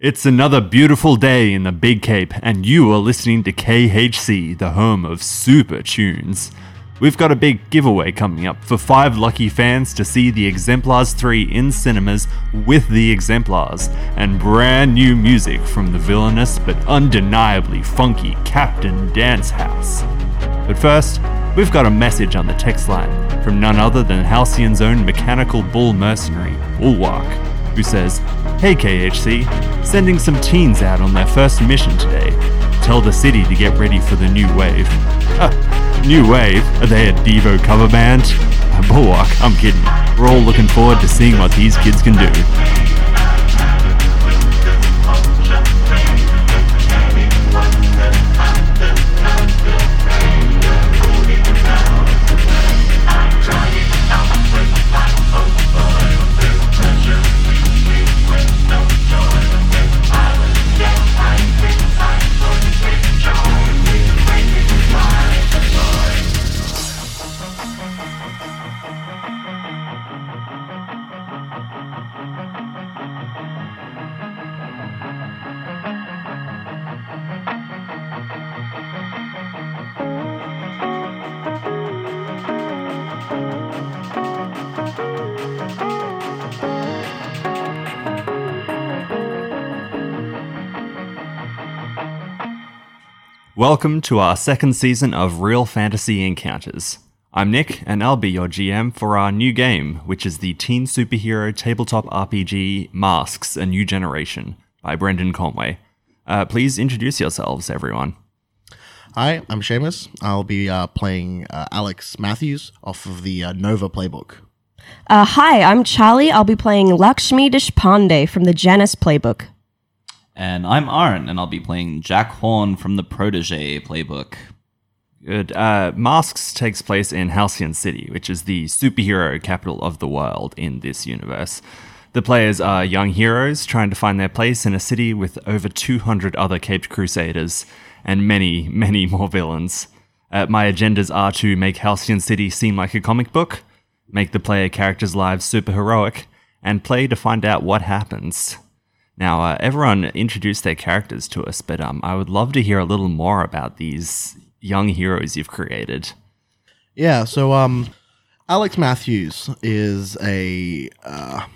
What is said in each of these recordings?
It's another beautiful day in the Big Cape, and you are listening to KHC, the home of super tunes. We've got a big giveaway coming up for five lucky fans to see The Exemplars 3 in cinemas with The Exemplars, and brand new music from the villainous but undeniably funky Captain Dance House. But first, we've got a message on the text line from none other than Halcyon's own mechanical bull mercenary, Bulwark, who says, Hey KHC, sending some teens out on their first mission today. Tell the city to get ready for the new wave. New wave? Are they a Devo cover band? Uh, Bulwark, I'm kidding. We're all looking forward to seeing what these kids can do. Welcome to our second season of Real Fantasy Encounters. I'm Nick, and I'll be your GM for our new game, which is the teen superhero tabletop RPG Masks A New Generation by Brendan Conway. Uh, please introduce yourselves, everyone. Hi, I'm Seamus. I'll be uh, playing uh, Alex Matthews off of the uh, Nova playbook. Uh, hi, I'm Charlie. I'll be playing Lakshmi Deshpande from the Janus playbook. And I'm Aaron, and I'll be playing Jack Horn from the Protege playbook. Good. Uh, Masks takes place in Halcyon City, which is the superhero capital of the world in this universe. The players are young heroes trying to find their place in a city with over 200 other Caped Crusaders and many, many more villains. Uh, my agendas are to make Halcyon City seem like a comic book, make the player characters' lives super heroic, and play to find out what happens. Now, uh, everyone introduced their characters to us, but um, I would love to hear a little more about these young heroes you've created. Yeah, so um, Alex Matthews is a uh,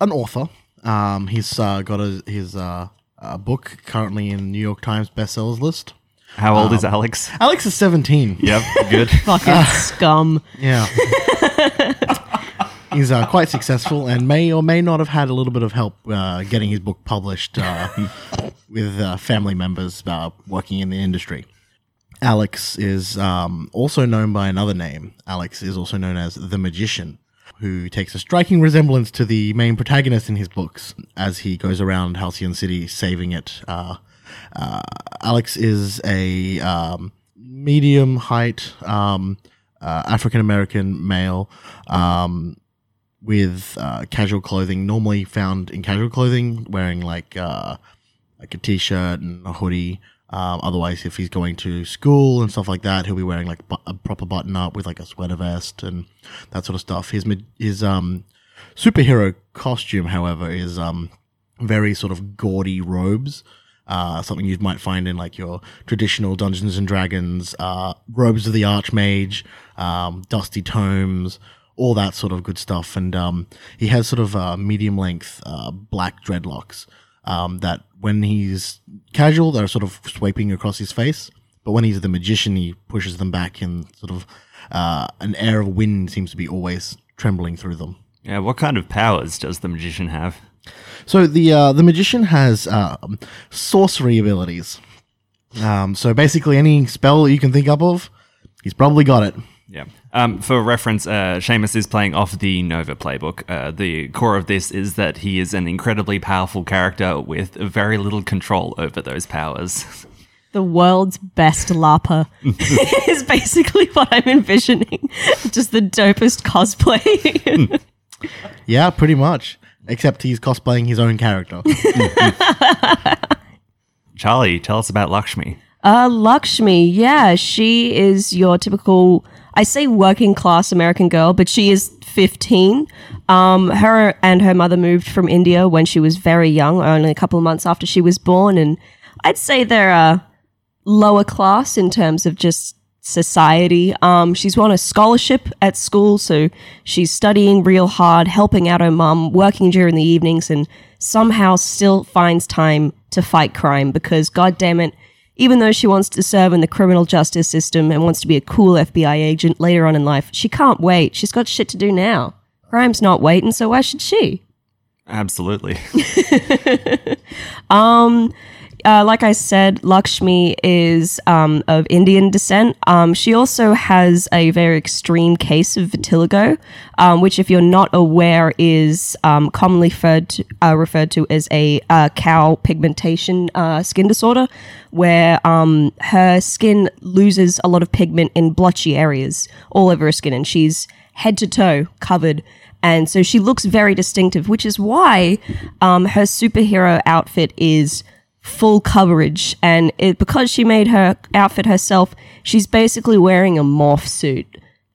an author. Um, he's uh, got a, his uh, uh, book currently in New York Times bestsellers list. How old is Alex? Alex is 17. Yep, good. Fucking scum. Yeah. He's uh, quite successful and may or may not have had a little bit of help uh, getting his book published uh, with uh, family members uh, working in the industry. Alex is um, also known by another name. Alex is also known as the Magician, who takes a striking resemblance to the main protagonist in his books as he goes around Halcyon City saving it. Uh, Alex is a um, medium height um, uh, African American male um, with uh, casual clothing, normally found in casual clothing, wearing like uh, like a t-shirt and a hoodie. Um, otherwise, if he's going to school and stuff like that, he'll be wearing like bu- a proper button up with like a sweater vest and that sort of stuff. His his um superhero costume, however, is um very sort of gaudy robes. Uh, something you might find in like your traditional Dungeons and Dragons, uh, robes of the Archmage, um, dusty tomes, all that sort of good stuff. And um, he has sort of uh, medium length uh, black dreadlocks um, that when he's casual, they're sort of sweeping across his face. But when he's the magician, he pushes them back and sort of uh, an air of wind seems to be always trembling through them. Yeah, what kind of powers does the magician have? So the uh, the magician has um, sorcery abilities. Um, so basically, any spell you can think up of, he's probably got it. Yeah. Um, for reference, uh, Seamus is playing off the Nova playbook. Uh, the core of this is that he is an incredibly powerful character with very little control over those powers. The world's best LARPer is basically what I'm envisioning. Just the dopest cosplay. Yeah, pretty much. Except he's cosplaying his own character. Charlie, tell us about Lakshmi. Uh, Lakshmi, yeah, she is your typical I say working class American girl, but she is 15. Um, her and her mother moved from India when she was very young, only a couple of months after she was born. And I'd say they're uh, lower class in terms of just society. Um, she's won a scholarship at school, so she's studying real hard, helping out her mum, working during the evenings, and somehow still finds time to fight crime because, god damn it, even though she wants to serve in the criminal justice system and wants to be a cool FBI agent later on in life, she can't wait. She's got shit to do now. Crime's not waiting, so why should she? Absolutely. Um, uh, like I said, Lakshmi is um, of Indian descent. Um, she also has a very extreme case of vitiligo, um, which, if you're not aware, is um, commonly referred to, uh, referred to as a uh, cow pigmentation uh, skin disorder, where um, her skin loses a lot of pigment in blotchy areas all over her skin, and she's head to toe covered. And so she looks very distinctive, which is why um, her superhero outfit is full coverage. And it, because she made her outfit herself, she's basically wearing a morph suit,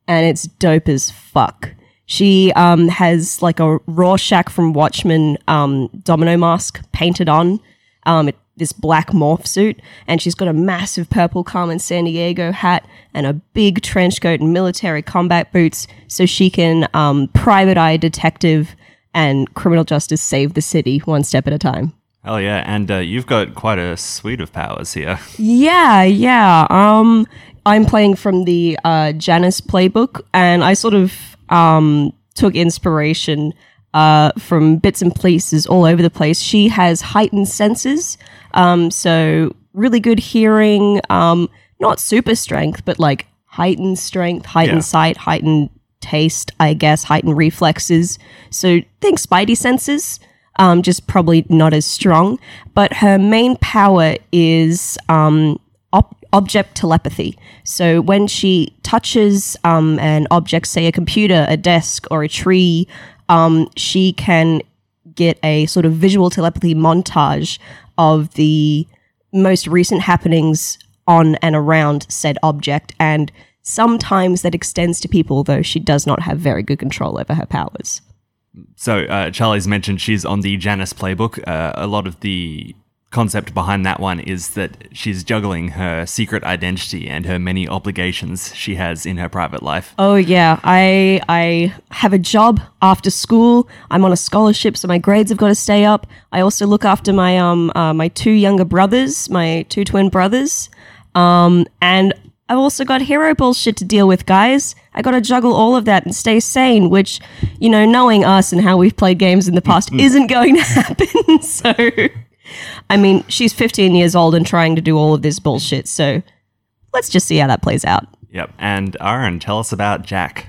and it's dope as fuck. She um, has like a Rorschach from Watchmen um, domino mask painted on um, it, this black morph suit, and she's got a massive purple Carmen Sandiego hat and a big trench coat and military combat boots, so she can um, private eye detective and criminal justice save the city one step at a time. Hell yeah. And uh, you've got quite a suite of powers here. Yeah, yeah. Um, I'm playing from the uh, Janus playbook, and I sort of um, took inspiration uh, from bits and pieces all over the place. She has heightened senses, um, so really good hearing, um, not super strength, but like heightened strength, heightened Yeah. sight, heightened taste, I guess, heightened reflexes. So think Spidey senses um, just probably not as strong. But her main power is um, op- object telepathy. So when she touches um, an object, say a computer, a desk, or a tree, um, she can get a sort of visual telepathy montage of the most recent happenings on and around said object. And sometimes that extends to people, though she does not have very good control over her powers. So uh, Charlie's mentioned she's on the Janus playbook. Uh, a lot of the concept behind that one is that she's juggling her secret identity and her many obligations she has in her private life. Oh yeah, I I have a job after school. I'm on a scholarship, so my grades have got to stay up. I also look after my um uh, my two younger brothers, my two twin brothers, um, and I've also got hero bullshit to deal with, guys. I got to juggle all of that and stay sane, which you know, knowing us and how we've played games in the past, isn't going to happen. so, I mean, she's 15 years old and trying to do all of this bullshit. So, let's just see how that plays out. Yep. And Aaron, tell us about Jack.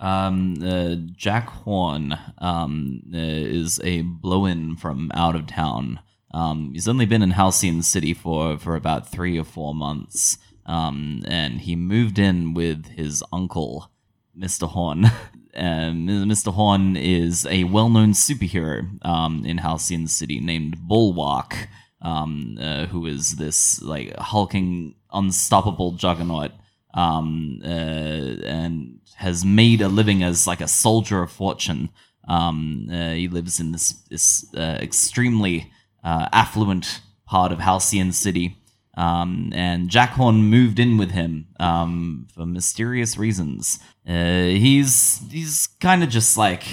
Um, uh, Jack Horn um, uh, is a blow-in from out of town. Um, he's only been in Halcyon City for, for about three or four months, um, and he moved in with his uncle, Mr. Horn. Mr. Horn is a well-known superhero um, in Halcyon City named Bulwark, um, uh, who is this like hulking, unstoppable juggernaut um, uh, and has made a living as like a soldier of fortune. Um, uh, he lives in this this uh, extremely uh, affluent part of Halcyon City, um, and Jack Horn moved in with him um, for mysterious reasons. Uh, he's he's kind of just like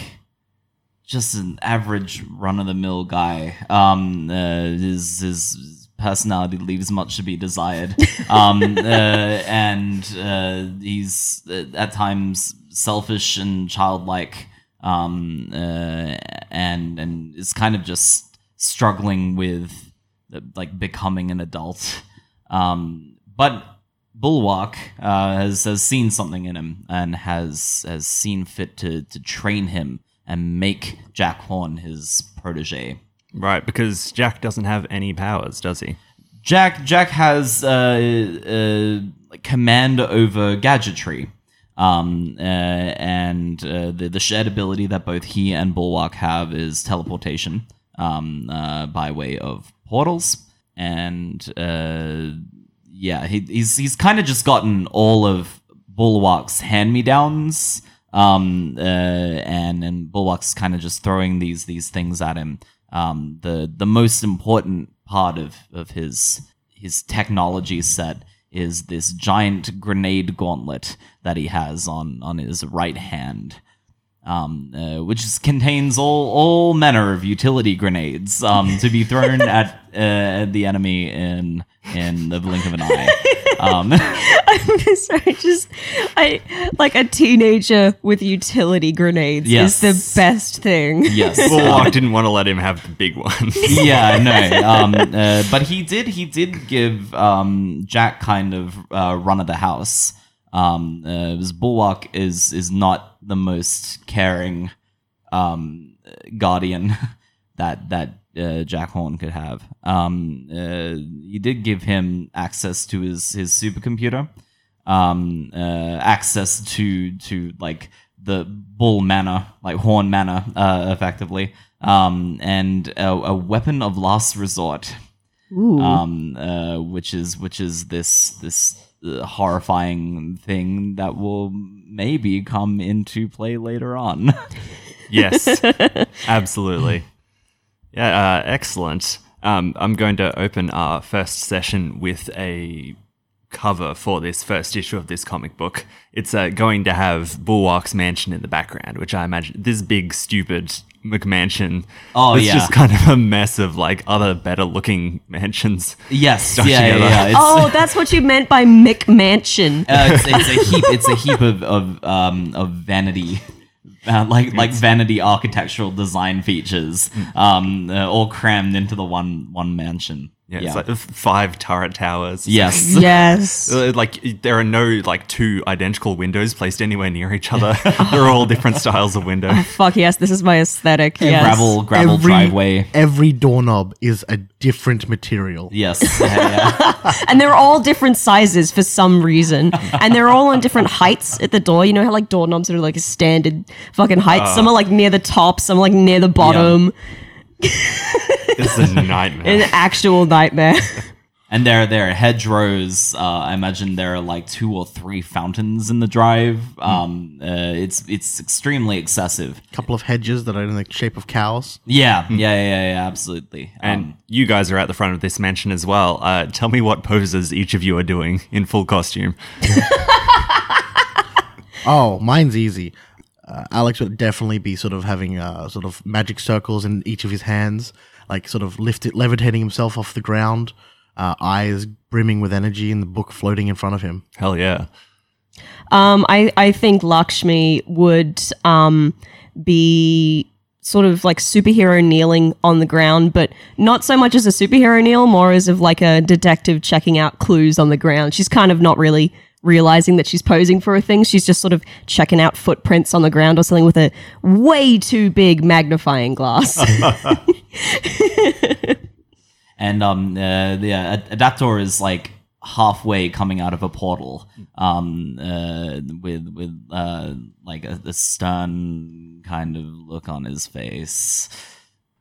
just an average run of the mill guy. Um, uh, his his personality leaves much to be desired. Um, uh, and uh, he's uh, at times selfish and childlike. Um, uh, and and is kind of just struggling with like becoming an adult. Um, but Bulwark uh, has has seen something in him and has has seen fit to to train him and make Jack Horn his protege. Right, because Jack doesn't have any powers, does he? Jack Jack has uh, uh, command over gadgetry, um, uh, and uh, the the shared ability that both he and Bulwark have is teleportation um, uh, by way of portals, and uh, yeah, he, he's he's kind of just gotten all of Bulwark's hand-me-downs. Um, uh, and and Bulwark's kind of just throwing these these things at him. Um, the the most important part of of his his technology set is this giant grenade gauntlet that he has on on his right hand um, uh, which is, contains all all manner of utility grenades um, to be thrown at uh, the enemy in in the blink of an eye. Um, I'm sorry, just I like a teenager with utility grenades Yes. is the best thing. yes, Bulwark didn't want to let him have the big one. yeah, no. Um, uh, but he did. He did give um, Jack kind of uh, run of the house. Um, uh, his Bulwark is is not the most caring um, guardian that that uh, Jack Horn could have. Um, uh, he did give him access to his his supercomputer, um, uh, access to to like the Bull Manor, like Horn Manor, uh, effectively, um, and a, a weapon of last resort, um, uh, which is which is this this uh, horrifying thing that will maybe come into play later on. yes, absolutely. Yeah, uh, excellent. Um, I'm going to open our first session with a cover for this first issue of this comic book. It's uh, going to have Bulwark's mansion in the background, which I imagine this big, stupid McMansion. Oh, it's yeah. just kind of a mess of like other better looking mansions. yes, Stuck yeah, yeah, yeah. It's, Oh, that's what you meant by McMansion. uh, it's, it's a heap. It's a heap of of um, of vanity, uh, like like vanity architectural design features, um, uh, all crammed into the one one mansion. Yeah, it's like five turret towers. yes, yes. Uh, Like there are no like two identical windows placed anywhere near each other. They're all different styles of window. Fuck yes, this is my aesthetic. Yes. gravel gravel driveway. Every doorknob is a different material. Yes, yeah, yeah. And they're all different sizes for some reason. And they're all on different heights at the door. You know how like doorknobs are like a standard fucking height? some are like near the top, some are like near the bottom. It's a nightmare. An actual nightmare. And there, there are hedgerows. Uh, I imagine there are like two or three fountains in the drive. Um, uh, it's it's extremely excessive. A couple of hedges that are in the shape of cows. Yeah, yeah, yeah, yeah, yeah absolutely. and Um, you guys are at the front of this mansion as well. Uh, tell me what poses each of you are doing in full costume. Oh, mine's easy. Uh, Alex would definitely be sort of having uh, sort of magic circles in each of his hands, like sort of lifted, levitating himself off the ground, uh, eyes brimming with energy, and the book floating in front of him. Hell yeah. Um, I, I think Lakshmi would um, be sort of like superhero kneeling on the ground, but not so much as a superhero kneel, more as of like a detective checking out clues on the ground. She's kind of not really realizing that she's posing for a thing. She's just sort of checking out footprints on the ground or something with a way too big magnifying glass. and um, uh, the uh, adaptor is like halfway coming out of a portal, um, uh, with with uh, like a, a stern kind of look on his face.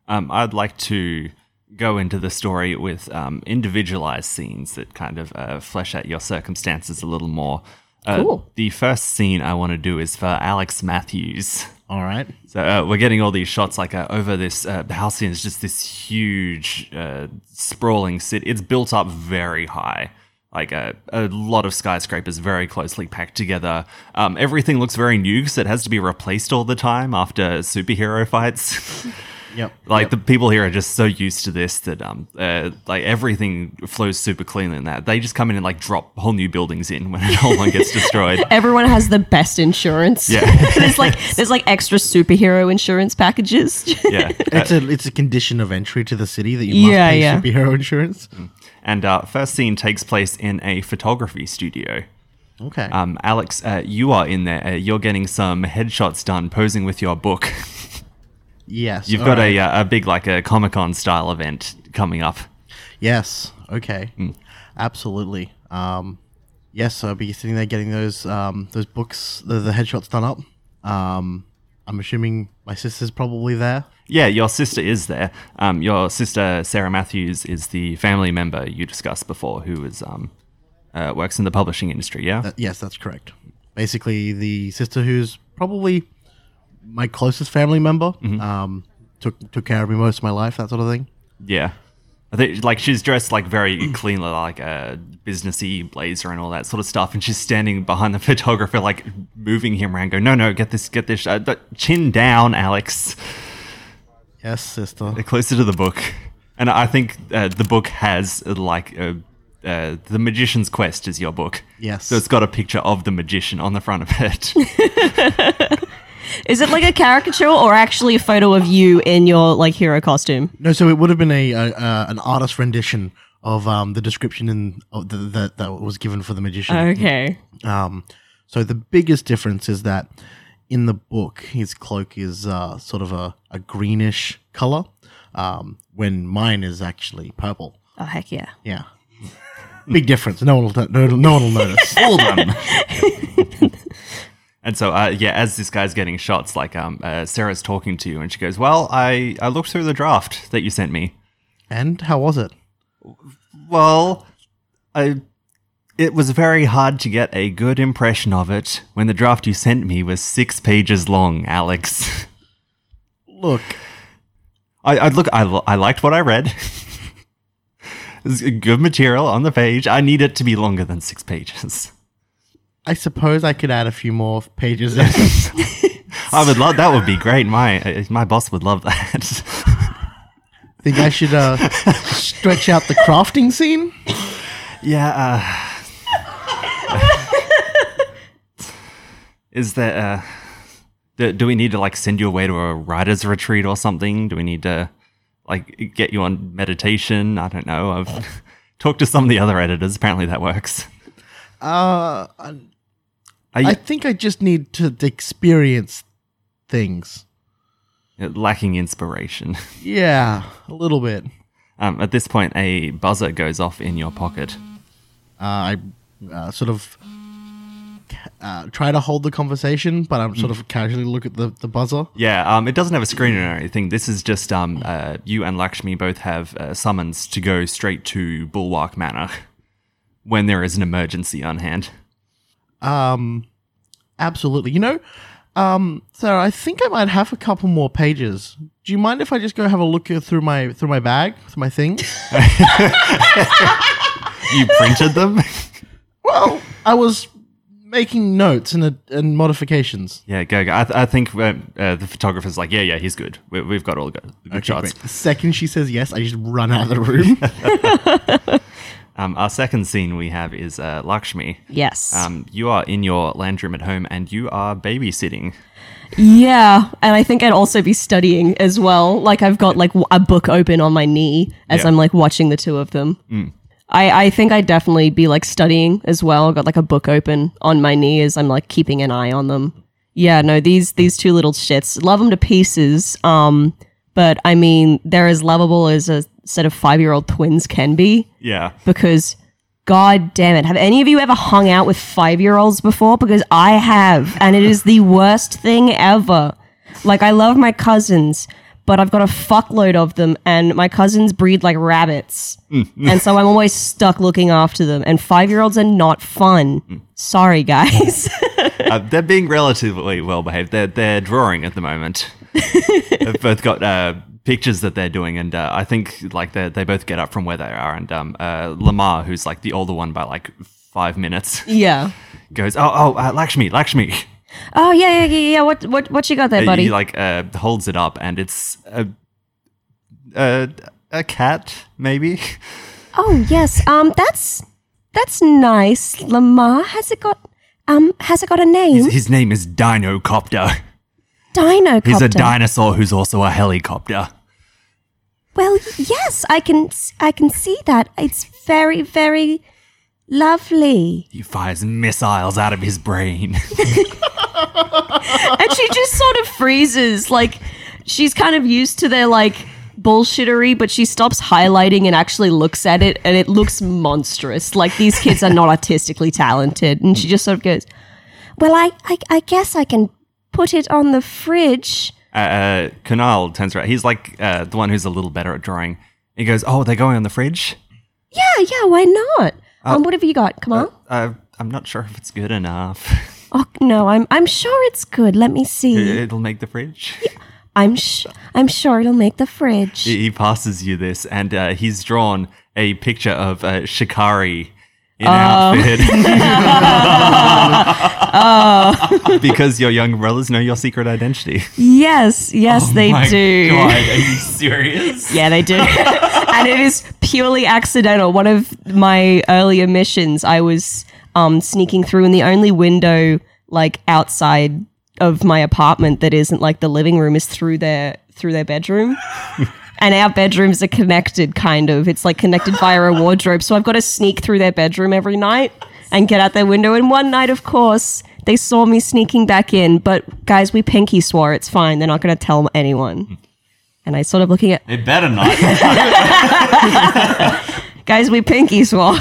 Um, I'd like to go into the story with um, individualized scenes that kind of uh, flesh out your circumstances a little more. Uh, Cool. The first scene I want to do is for Alex Matthews. All right. So uh, we're getting all these shots like uh, over this. Uh, the house scene is just this huge, uh, sprawling city. It's built up very high, like a, a lot of skyscrapers very closely packed together. Um, everything looks very new because it has to be replaced all the time after superhero fights. Yep. like the people here are just so used to this that um, uh, like everything flows super cleanly in that they just come in and like drop whole new buildings in when it all one gets destroyed. Everyone has the best insurance. Yeah. there's like there's like extra superhero insurance packages. Yeah. It's a it's a condition of entry to the city that you must Yeah, pay yeah. superhero insurance. And uh, first scene takes place in a photography studio. Okay. Um, Alex, uh, you are in there. Uh, you're getting some headshots done posing with your book. Yes. You've got right. a, uh, a big, like a Comic Con style event coming up. Yes. Okay. Hmm. Absolutely. Um, yes, I'll be sitting there getting those um, those books, the, the headshots done up. Um, I'm assuming my sister's probably there. Yeah, your sister is there. Um, your sister, Sarah Matthews, is the family member you discussed before who is, um, uh, works in the publishing industry, yeah? Yes, that's correct. basically the sister who's probably my closest family member. Mm-hmm. Um, took took care of me most of my life, that sort of thing. Yeah. I think like she's dressed like very cleanly, like a businessy blazer and all that sort of stuff, and she's standing behind the photographer, like moving him around. Go, no, no, get this, get this, uh, chin down, Alex. Yes, sister. Closer to the book, and I think uh, the book has uh, like uh, uh, the Magician's Quest is your book. Yes. So it's got a picture of the magician on the front of it. Is it like a caricature or actually a photo of you in your like hero costume? No, so it would have been a, a uh, an artist rendition of um, the description in of the, that that was given for the magician. Okay. Um, so the biggest difference is that in the book, his cloak is uh, sort of a, a greenish color, um, when mine is actually purple. Oh heck yeah. Yeah, big difference. No one will no, no one will notice. Fool them. And so, uh, yeah, as this guy's getting shots, like um, uh, Sarah's talking to you, and she goes, "Well, I I looked through the draft that you sent me. and how was it? Well, I it was very hard to get a good impression of it when the draft you sent me was six pages long, Alex. Look, I, I look, I, I liked what I read. It's good material on the page. I need it to be longer than six pages. I suppose I could add a few more pages. I would love that. Would be great. My uh, my boss would love that. Think I should uh, stretch out the crafting scene? Yeah. Uh, is there? Uh, do, do we need to like send you away to a writer's retreat or something? Do we need to like get you on meditation? I don't know. I've talked to some of the other editors. Apparently that works. Uh, I, I think I just need to experience things. lacking inspiration? Yeah, a little bit. Um, at this point, a buzzer goes off in your pocket. Uh, I uh, sort of uh, try to hold the conversation, but I'm sort of casually look at the, the buzzer. Yeah, um, it doesn't have a screen or anything. This is just um, uh, you and Lakshmi both have uh, summons to go straight to Bulwark Manor when there is an emergency on hand. Um, absolutely. You know, um, Sarah, I think I might have a couple more pages. Do you mind if I just go have a look through my through my bag, through my things? You printed them? well, I was making notes and uh, and modifications. yeah, go, go. I, th- I think uh, uh, the photographer's like, yeah, yeah, he's good. We- we've got all the good, good Okay, shots. great. The second she says yes, I just run out of the room. Um, our second scene we have is uh, Lakshmi. Yes. Um, you are in your land room at home and you are babysitting. yeah, and I think I'd also be studying as well. Like I've got like a book open on my knee as Yeah. I'm like watching the two of them. I, I think I'd definitely be like studying as well. Got like a book open on my knee as I'm like keeping an eye on them. Yeah, no, these these two little shits love them to pieces. Um, but I mean, they're as lovable as a set of five year old twins can be. Yeah. because god damn it have any of you ever hung out with five year olds before? Because i have and it is the worst thing ever. Like i love my cousins but i've got a fuckload of them and my cousins breed like rabbits. And so i'm always stuck looking after them and five year olds are not fun. Sorry guys. Uh, they're being relatively well behaved. They're they're drawing at the moment. They've both got uh, pictures that they're doing, and uh, I think like they they both get up from where they are. And um, uh, Lamar, who's like the older one by like five minutes, yeah goes, "Oh, oh, uh, Lakshmi, Lakshmi." oh yeah yeah yeah yeah what what what you got there buddy He like uh, holds it up, and it's a a, a cat, maybe. Oh yes, um, that's that's nice. Lamar has it got um has it got a name? His, his name is Dinocopter. Dino. He's a dinosaur who's also a helicopter. Well, yes, I can I can see that. It's very very lovely. He fires missiles out of his brain. and she just sort of freezes, like she's kind of used to their like bullshittery, but she stops highlighting and actually looks at it, and it looks monstrous. Like these kids are not artistically talented, and she just sort of goes, "Well, I I, I guess I can put it on the fridge." Uh, uh, Kunal turns around. He's like uh, the one who's a little better at drawing. He goes, "Oh, they're going on the fridge." Yeah, yeah, why not? um, what have you got? Come on. Uh, I'm not sure if it's good enough. Oh no, I'm I'm sure it's good. Let me see. It'll make the fridge. I'm sh- I'm sure it'll make the fridge. He he passes you this, and uh, he's drawn a picture of uh, Shikari in outfit. because your young brothers know your secret identity. Yes, yes, they Oh My do. God, are you serious? Yeah, they do. and it is purely accidental. One of my earlier missions, I was um, sneaking through, and the only window like outside of my apartment that isn't like the living room is through their through their bedroom. And our bedrooms are connected, kind of. It's like connected via a wardrobe. So I've got to sneak through their bedroom every night and get out their window. And one night, of course, they saw me sneaking back in. But guys, we pinky swore. It's fine. They're not going to tell anyone. And I sort of looking at They better not. guys, we pinky swore.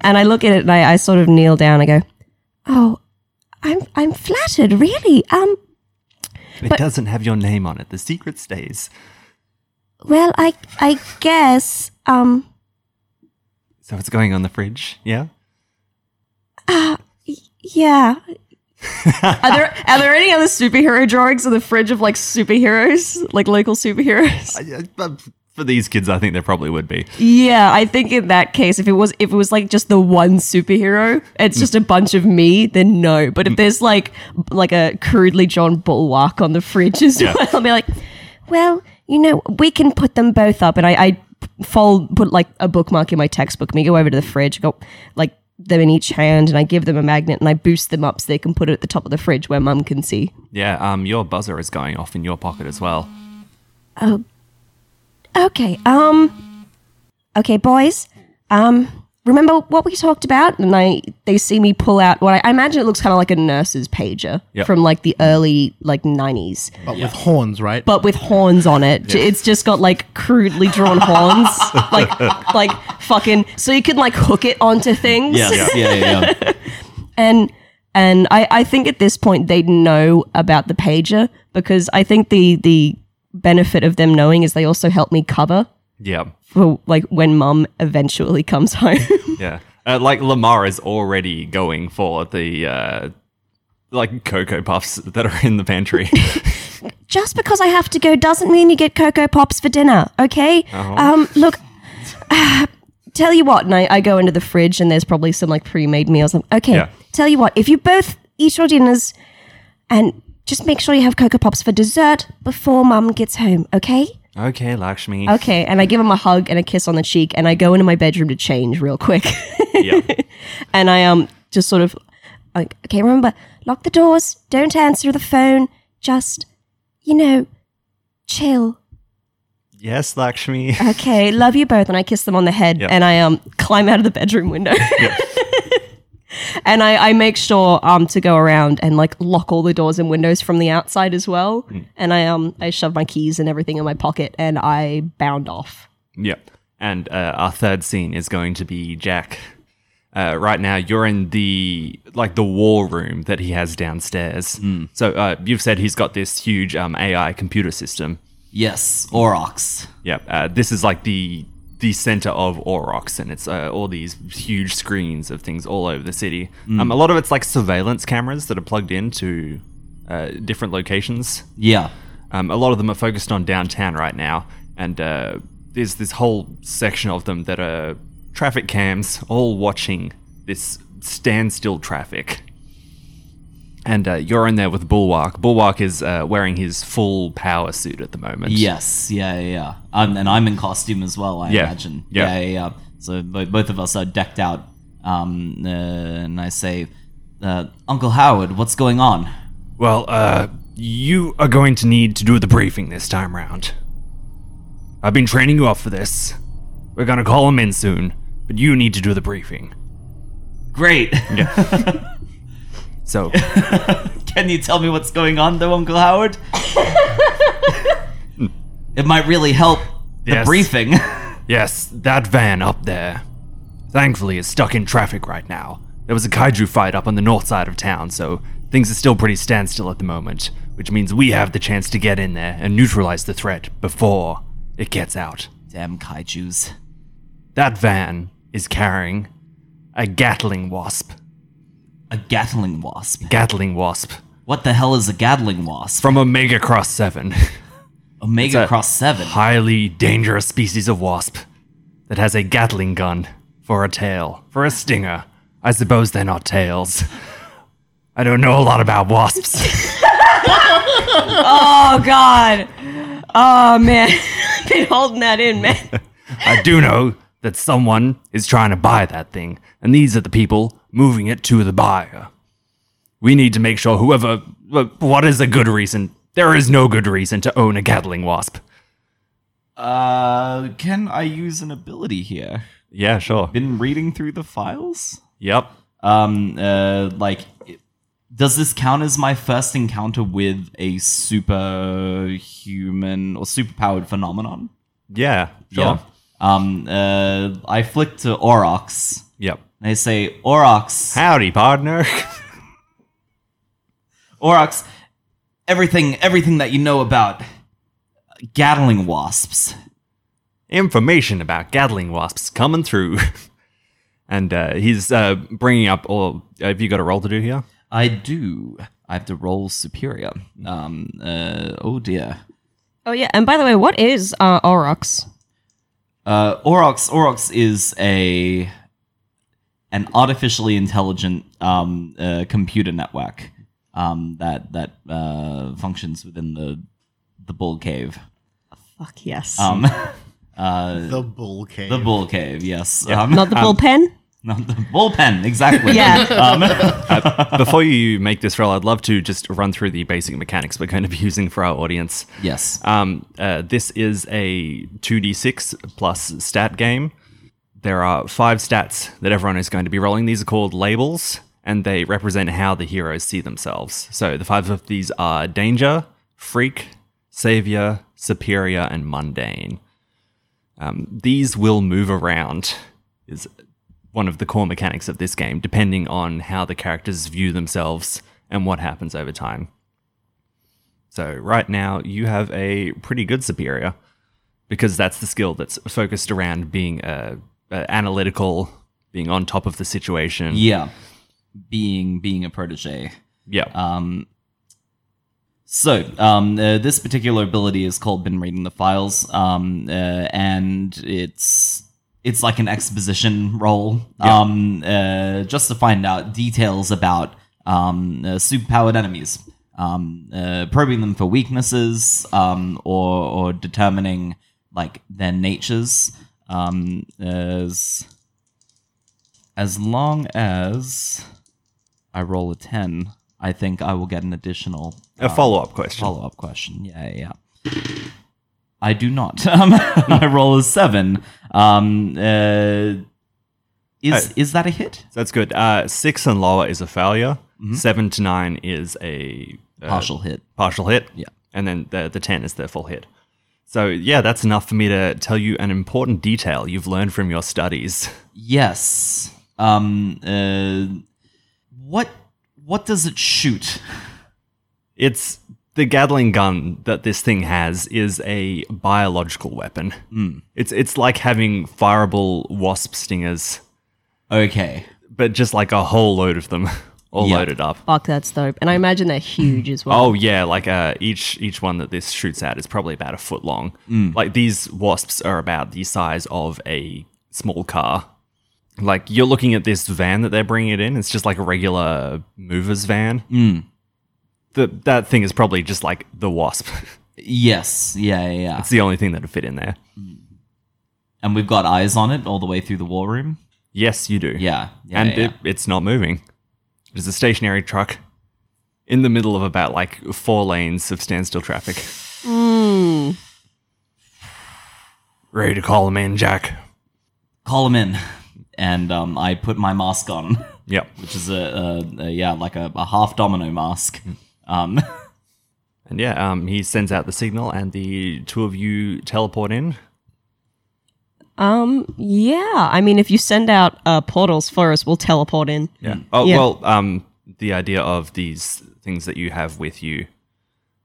and I look at it and I, I sort of kneel down. I go, "Oh, I'm I'm flattered, really. Um, It doesn't have your name on it. The secret stays. Well, I I guess um, So it's going on the fridge. Yeah. yeah." are there are there any other superhero drawings in the fridge of like superheroes, like local superheroes? Uh, but For these kids, I think there probably would be. Yeah, I think in that case, if it was if it was like just the one superhero, it's just a bunch of me, then no. But if there's like like a crudely drawn bulwark on the fridge as Yeah. well, I'll be like, well, you know, we can put them both up, and I, I fold put like a bookmark in my textbook. And we go over to the fridge, go like them in each hand, and I give them a magnet, and I boost them up so they can put it at the top of the fridge where Mum can see. Yeah. Um. Your buzzer is going off in your pocket as well. Oh, okay. Um. Okay, boys. Um. Remember what we talked about? And I they see me pull out what I, I imagine it looks kind of like a nurse's pager Yep. from like the early like nineties, But with horns, right? but with horns on it. It's just got like crudely drawn horns, like like fucking. So you can like hook it onto things. yes. Yeah. Yeah. yeah. and and I, I think at this point they know about the pager because I think the the benefit of them knowing is they also help me cover Yeah. For like when mum eventually comes home. Yeah. Uh, like Lamar is already going for the uh, like cocoa puffs that are in the pantry. Just because I have to go doesn't mean you get Cocoa Pops for dinner, okay? Um, look, tell you what, and I, I go into the fridge and there's probably some like pre made meals. Okay, Yeah. tell you what, if you both eat your dinners and just make sure you have Cocoa Pops for dessert before mum gets home, okay? Okay, Lakshmi. Okay, and I give him a hug and a kiss on the cheek, and I go into my bedroom to change real quick. Yeah. and I um just sort of like okay, remember lock the doors, don't answer the phone, just you know, chill. yes, Lakshmi. Okay, love you both, and I kiss them on the head, Yep. and I um climb out of the bedroom window. And I, I make sure um to go around and like lock all the doors and windows from the outside as well. And I um I shove my keys and everything in my pocket and I bound off. Yep. And uh, our third scene is going to be Jack. Uh, right now, you're in the like the war room that he has downstairs. So uh, you've said he's got this huge um, AI computer system. Yes. Orox. Yep. uh, this is like the the center of Aurochs, and it's uh, all these huge screens of things all over the city. Um, a lot of it's like surveillance cameras that are plugged into uh, different locations. Yeah. Um, a lot of them are focused on downtown right now, and uh, there's this whole section of them that are traffic cams, all watching this standstill traffic. And uh, you're in there with Bulwark. Bulwark is uh, wearing his full power suit at the moment. Yes. Yeah. Yeah. yeah. Um, and I'm in costume as well. I Yeah. imagine. Yeah. Yeah. Yeah. yeah. So bo- both of us are decked out. Um, uh, and I say, uh, Uncle Howard, what's going on? Well, uh, you are going to need to do the briefing this time round. I've been training you up for this. We're gonna call him in soon, but you need to do the briefing. Great. So, Can you tell me what's going on, though, Uncle Howard? it might really help the Yes. briefing. yes, that van up there, thankfully, is stuck in traffic right now. There was a kaiju fight up on the north side of town, so things are still pretty standstill at the moment, which means we have the chance to get in there and neutralize the threat before it gets out. Damn kaiju's. That van is carrying a Gatling wasp. A Gatling wasp. Gatling wasp What the hell is a Gatling wasp? from Omega Cross 7. Omega a- Cross 7. Highly dangerous species of wasp that has a Gatling gun for a tail, for a stinger. I suppose they're not tails. I don't know a lot about wasps. Oh God. Oh man, I've been holding that in, man. I do know that someone is trying to buy that thing, and these are the people moving it to the buyer. We need to make sure whoever. What is a good reason? There is no good reason to own a Gatling wasp. Uh, can I use an ability here? Yeah, sure. Been reading through the files? Yep. Um, uh, like, does this count as my first encounter with a superhuman or superpowered phenomenon? Yeah, sure. Um, uh, I flick to Orox. Yep. And I say, Orox, Howdy, partner. Orox, everything, everything that you know about Gatling wasps. Information about Gatling wasps coming through. and uh, he's uh, bringing up. Or have you got a role to do here? I do. I have to roll superior. Um, uh, oh dear. Oh yeah, and by the way, what is uh, Aurochs? Uh, Orox, Orox is a an artificially intelligent um, uh, computer network um, that that uh, functions within the the Bull Cave. Fuck yes. Um, uh, The bull cave. the Bull Cave, yes. Um, Not the bullpen. not the bullpen, exactly. Yeah. Um, Before you make this roll, I'd love to just run through the basic mechanics we're going to be using for our audience. yes. Um, uh, this is a 2d6 plus stat game. There are five stats that everyone is going to be rolling. These are called labels, and they represent how the heroes see themselves. So the five of these are danger, freak, savior, superior, and mundane. Um, these will move around, is one of the core mechanics of this game, depending on how the characters view themselves and what happens over time. So right now you have a pretty good superior because that's the skill that's focused around being uh, uh, analytical, being on top of the situation. yeah. Being being a protege. Yeah. Um, so, um, uh, this particular ability is called "Been Reading the Files," um, uh, and it's it's like an exposition role, Yeah. um, uh, just to find out details about um, uh, superpowered enemies, um, uh, probing them for weaknesses, um, or or determining like their natures. Um, as as long as I roll a 10, I think I will get an additional a follow up question. follow up question. Yeah, yeah. I do not. Um, I roll a 7. Um, uh, is, is that a hit? That's good. Uh, six and lower is a failure. Seven to nine is a uh, Partial hit. partial hit. Yeah. And then the, the 10 is the full hit. So, yeah, that's enough for me to tell you an important detail you've learned from your studies. Yes. Um, uh, what what does it shoot? It's the Gatling gun that this thing has is a biological weapon. Hmm. It's it's like having fireable wasp stingers, Okay. but just like a whole load of them all Yeah. loaded up. Fuck, that's dope. And I imagine they're huge as well. Oh yeah, like uh, each each one that this shoots at is probably about a foot long. Hmm. Like these wasps are about the size of a small car. Like you're looking at this van that they're bringing it in. It's just like a regular movers van. Hmm. Mm. The, that thing is probably just like the wasp. Yes. Yeah, yeah, yeah. it's the only thing that would fit in there. And we've got eyes on it all the way through the war room. Yes, you do. Yeah. yeah and yeah. It, it's not moving. It is a stationary truck in the middle of about like four lanes of standstill traffic. Hmm. Ready to call him in, Jack? Call him in. And um, I put my mask on, Yep. which is a, a, a yeah, like a, a half domino mask. Um, And yeah, um, he sends out the signal, and the two of you teleport in. Um, yeah. I mean, if you send out uh, portals for us, we'll teleport in. Yeah. Oh Yeah. well, um, the idea of these things that you have with you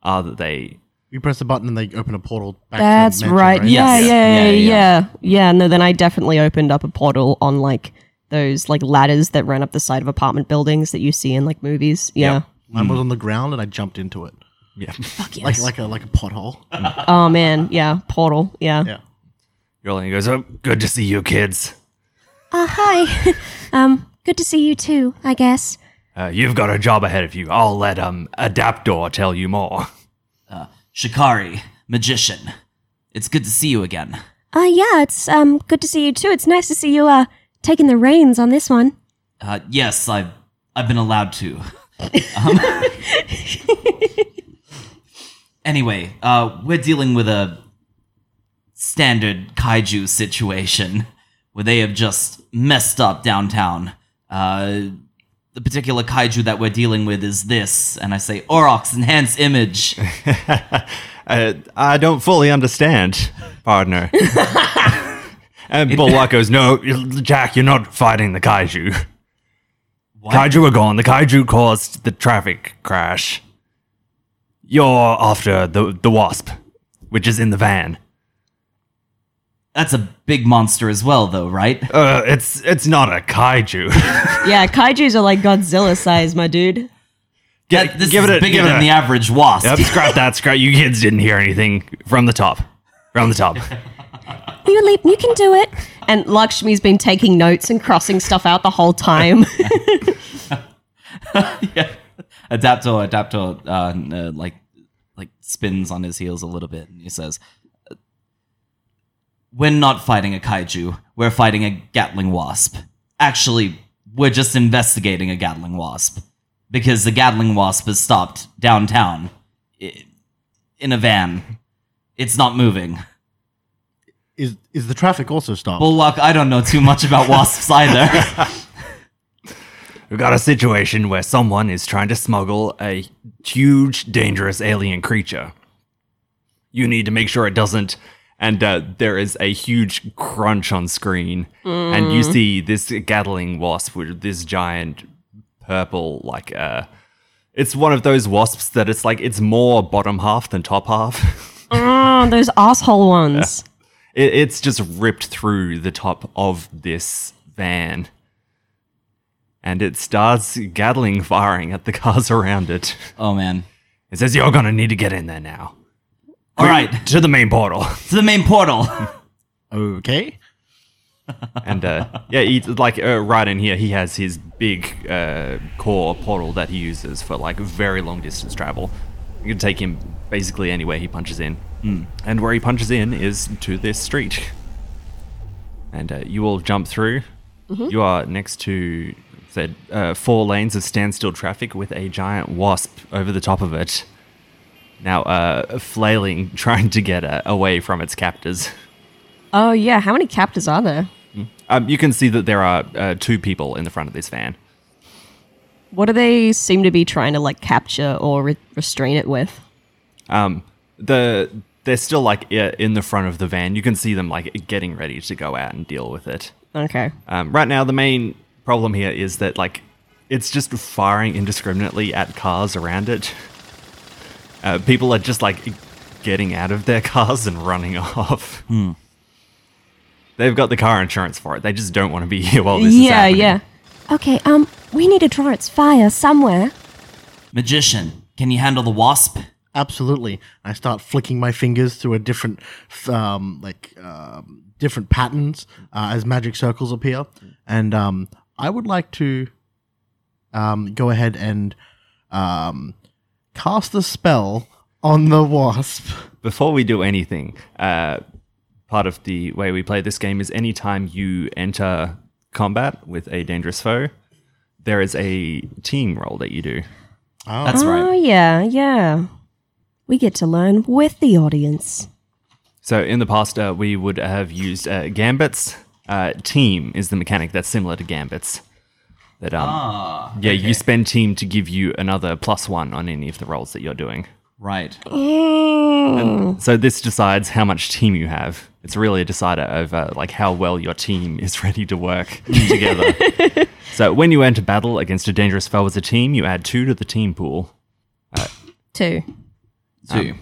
are that they. You press the button and they open a portal back That's to the mansion, right. Yeah, Yes. yeah, Yeah, yeah, yeah. yeah, yeah. No, then I definitely opened up a portal on like those like ladders that run up the side of apartment buildings that you see in like movies. Yeah. Yep. Mine was on the ground and I jumped into it. Yeah. Fuck Like yes. like a like a pothole. oh man, yeah. Portal. Yeah. yeah. Yolanda goes, "Oh, good to see you, kids. Uh, hi. um, good to see you too, I guess. Uh, you've got a job ahead of you. I'll let um Adaptor tell you more." Shikari, magician. It's good to see you again. Uh, yeah, it's, um, good to see you too. It's nice to see you, uh, taking the reins on this one. Uh, yes, I've I've been allowed to. Um, anyway, uh, we're dealing with a standard kaiju situation where they have just messed up downtown. Uh, the particular kaiju that we're dealing with is this, and I say Aurochs Enhance Image. Uh, I don't fully understand, partner. and Bulwark goes, "No, Jack, you're not fighting the kaiju. Kaiju are gone. The kaiju caused the traffic crash. You're after the the wasp, which is in the van. That's a big monster as well, though, right? Uh, it's it's not a kaiju. Yeah, kaiju's are like Godzilla size, my dude. Get- That- this give is it a- bigger give it than a- the average wasp. Yep, scrap that. Scrap. You kids didn't hear anything from the top. From the top. You leap, you can do it. And Lakshmi's been taking notes and crossing stuff out the whole time. yeah. Adaptor, Adaptor, uh, uh, like, like spins on his heels a little bit, and he says, "We're not fighting a kaiju. We're fighting a Gatling wasp. Actually, we're just investigating a Gatling wasp because the Gatling wasp has stopped downtown in a van. It's not moving. Is is the traffic also stopped? Bulwark, I don't know too much about wasps either. We've got a situation where someone is trying to smuggle a huge, dangerous alien creature. You need to make sure it doesn't. And uh, there is a huge crunch on screen, and you see this Gatling wasp with this giant purple, like uh, it's one of those wasps that it's like it's more bottom half than top half. oh, those asshole ones. it, it's just ripped through the top of this van. And it starts Gatling firing at the cars around it. oh man! It says, You're gonna need to get in there now. All right, To the main portal. to the main portal. Okay. and uh, yeah, he, like uh, right in here, he has his big uh, core portal that he uses for like very long distance travel. You can take him basically anywhere he punches in. And where he punches in is to this street. And uh, you all jump through. You are next to said uh, four lanes of standstill traffic with a giant wasp over the top of it. Now uh, flailing, trying to get uh, away from its captors. Oh yeah, how many captors are there? Um, you can see that there are uh, two people in the front of this van. What do they seem to be trying to like capture or re- restrain it with? Um, the they're still like in the front of the van. You can see them like getting ready to go out and deal with it. Okay. Um, right now, the main problem here is that like it's just firing indiscriminately at cars around it. Uh, people are just like getting out of their cars and running off. They've got the car insurance for it. They just don't want to be here while this is yeah, happening. yeah. yeah. Okay, um, we need to draw its fire somewhere. Magician, can you handle the wasp? Absolutely. I start flicking my fingers through a different, f- um, like, um, different patterns uh, as magic circles appear. And um, I would like to um, go ahead and um, cast a spell on the wasp. before we do anything, uh, part of the way we play this game is anytime you enter combat with a dangerous foe, there is a team roll that you do. That's Oh yeah, yeah. We get to learn with the audience. So in the past, uh, we would have used uh, gambits. Uh, team is the mechanic that's similar to gambits. That um, Ah, yeah, you spend team to give you another plus one on any of the rolls that you're doing. right. So this decides how much team you have. It's really a decider over like how well your team is ready to work together. so when you enter battle against a dangerous foe as a team, you add two to the team pool. Two. Two.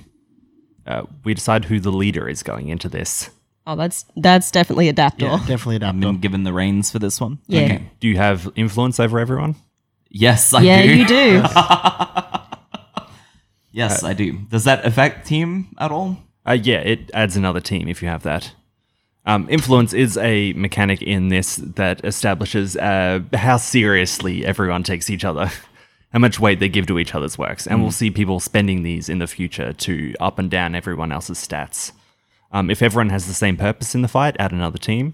Uh, we decide who the leader is going into this. Oh, that's that's definitely Adaptor. Yeah, definitely I've Adaptor. been given the reins for this one. Yeah. Okay. Do you have influence over everyone? Yes, I do. Yeah, do. you do. Yes, I do. Does that affect team at all? Uh, yeah, it adds another team if you have that. Um, influence is a mechanic in this that establishes uh, how seriously everyone takes each other, how much weight they give to each other's works, and we'll see people spending these in the future to up and down everyone else's stats. Um, if everyone has the same purpose in the fight, add another team.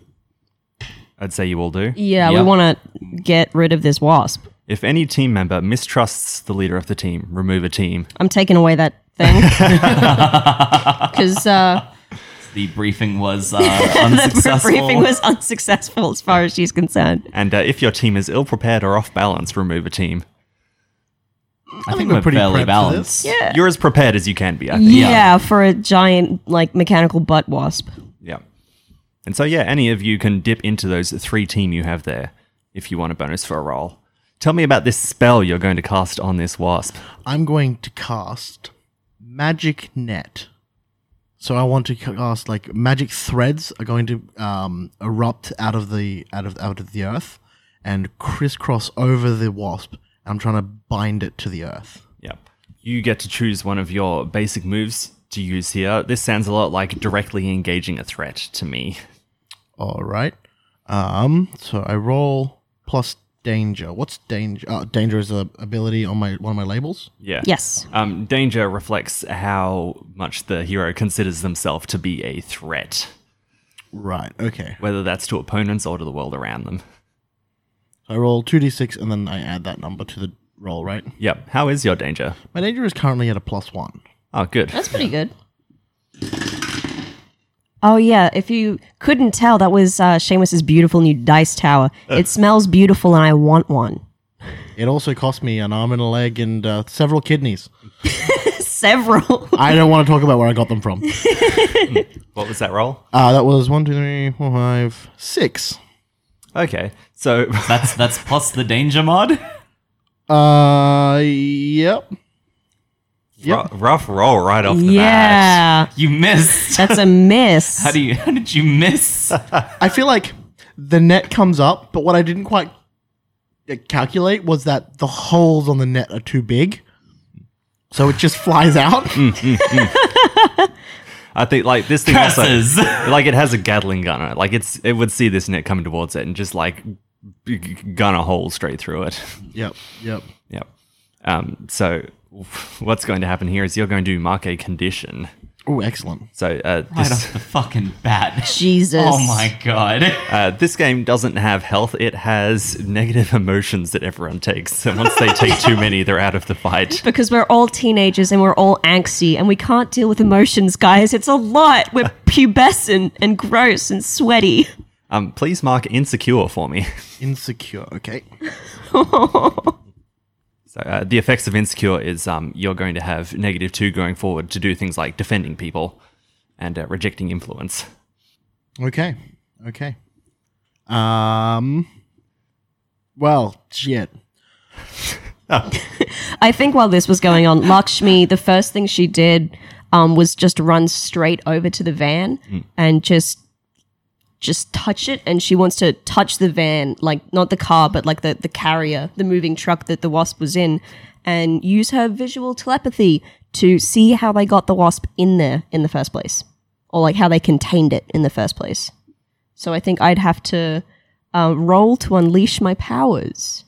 I'd say you all do. Yeah, we want to get rid of this wasp. If any team member mistrusts the leader of the team, remove a team. I'm taking away that thing because uh, The briefing was uh, the unsuccessful. briefing was unsuccessful as far as she's concerned. And uh, if your team is ill prepared or off balance, remove a team. I think we're we're pretty fairly balanced. Yeah. You're as prepared as you can be, I think. Yeah, for a giant like mechanical butt wasp. Yeah. And so, yeah, any of you can dip into those three team you have there if you want a bonus for a roll. Tell me about this spell you're going to cast on this wasp. I'm going to cast Magic Net. So I want to cast like magic threads are going to um, erupt out of the out of out of the earth and crisscross over the wasp. I'm trying to bind it to the earth. Yeah. You get to choose one of your basic moves to use here. This sounds a lot like directly engaging a threat to me. All right. Um. So I roll plus danger. What's danger? Uh, danger is a ability on my one of my labels. Yeah. Yes. Um, danger reflects how much the hero considers themselves to be a threat, Right. Okay. whether that's to opponents or to the world around them. I roll two d six and then I add that number to the roll. Right. Yep. How is your danger? My danger is currently at a plus one. Oh, good. That's pretty good. Oh yeah, if you couldn't tell, that was uh, Seamus's beautiful new dice tower. It smells beautiful, and I want one. It also cost me an arm and a leg and uh, several kidneys. Several. I don't want to talk about where I got them from. What was that roll? Uh, that was one, two, three, four, five, six. Okay. So That's that's plus the danger mod. Uh, yep. Ru- rough roll right off the bat. yeah, You missed. that's a miss. How do you? How did you miss? I feel like the net comes up, but what I didn't quite uh, calculate was that the holes on the net are too big. So it just flies out. I think like this thing also Curses. like it has a Gatling gun on it. Like it's it would see this net coming towards it and just like g- g- gun a hole straight through it. yep, yep. yep. Um. So what's going to happen here is you're going to mark a condition. Oh, excellent. So uh, right this off the fucking bat. Jesus. Oh my god. uh, this game doesn't have health. It has negative emotions that everyone takes. And once they take too many, they're out of the fight. Because we're all teenagers and we're all angsty and we can't deal with emotions, guys. It's a lot. We're pubescent and gross and sweaty. Um. Please mark insecure for me. Insecure. Okay. So uh, the effects of insecure is um, you're going to have negative two going forward to do things like defending people and uh, rejecting influence. Okay. Okay. Um. Well, shit. I think while this was going on, Lakshmi, the first thing she did um, was just run straight over to the van and just just touch it and she wants to touch the van like not the car but like the the carrier the moving truck that the wasp was in and use her visual telepathy to see how they got the wasp in there in the first place or like how they contained it in the first place so i think i'd have to uh, roll to unleash my powers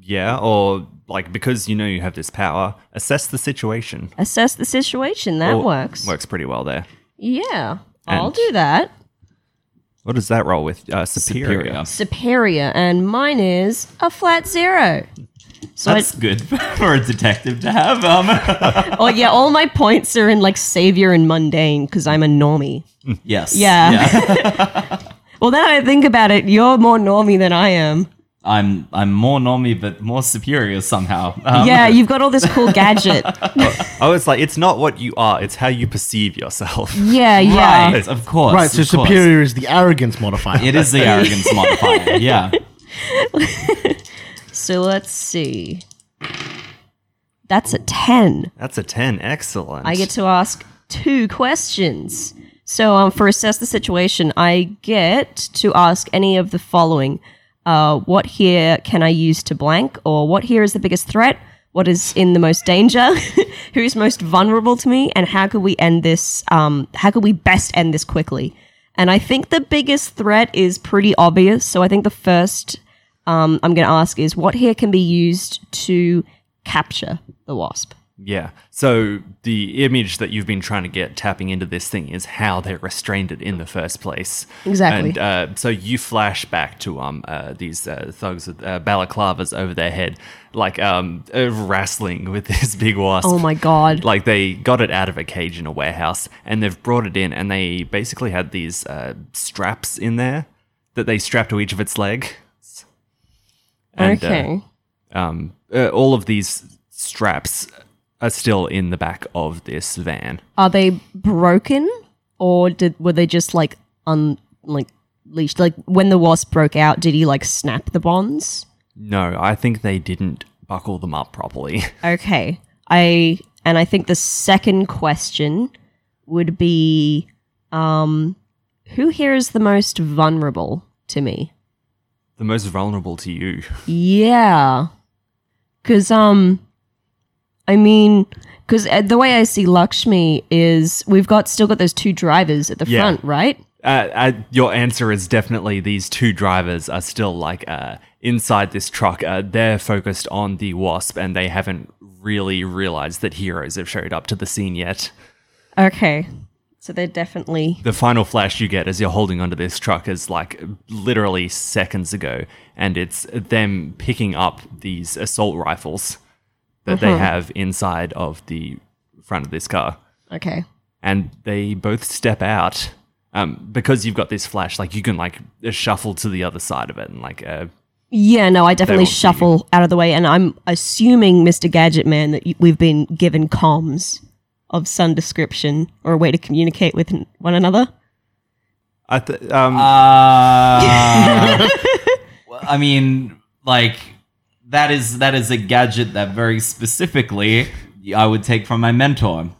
Yeah, or like because you know you have this power, assess the situation. assess the situation that Or- works Works pretty well there. Yeah, I'll do that. What does that roll with? Uh, superior. Superior. Superior, and mine is a flat zero. So, That's good for a detective to have. Um, oh yeah, all my points are in like savior and mundane because I'm a normie. yes. Yeah. Well, now I think about it, you're more normie than I am. I'm I'm more normie, but more superior somehow. Um, yeah, you've got all this cool gadget. Oh, it's like it's not what you are; it's how you perceive yourself. Yeah, yeah. Right. Of course. Right. So of course. superior is the arrogance modifier. It is the arrogance modifier. Yeah. So let's see. That's a ten. That's a ten. Excellent. I get to ask two questions. So, um, for assess the situation, I get to ask any of the following: uh, What here can I use to blank? Or what here is the biggest threat? What is in the most danger? Who's most vulnerable to me? And how could we end this? Um, how could we best end this quickly? And I think the biggest threat is pretty obvious. So I think the first um, I'm going to ask is what here can be used to capture the wasp? Yeah. So the image that you've been trying to get tapping into this thing is how they restrained it in the first place. Exactly. And uh, so you flash back to um uh, these uh, thugs with uh, balaclavas over their head, like um uh, wrestling with this big wasp. Oh my god. Like they got it out of a cage in a warehouse and they've brought it in and they basically had these uh, straps in there that they strapped to each of its legs. And, okay. um, uh, all of these straps are still in the back of this van. Are they broken or did were they just like un like leashed? Like when the wasp broke out, did he like snap the bonds? No, I think they didn't buckle them up properly. Okay. I and I think the second question would be um who here is the most vulnerable to me? the most vulnerable to you. Yeah. Cuz um I mean cuz the way I see Lakshmi is we've got still got those two drivers at the Yeah. front, right? Uh, uh, your answer is definitely these two drivers are still like uh, inside this truck. Uh, they're focused on the wasp and they haven't really realized that heroes have showed up to the scene yet. Okay. So they're definitely The final flash you get as you're holding onto this truck is like literally seconds ago, and it's them picking up these assault rifles that they have inside of the front of this car. okay. and they both step out um, because you've got this flash like you can like shuffle to the other side of it and like uh, Yeah, no, I definitely won't see you. shuffle out of the way, and I'm assuming, Mr. Gadget Man, that y- we've been given comms of some description or a way to communicate with n- one another. I th- um, Uh, I mean, like that is that is a gadget that very specifically I would take from my mentor,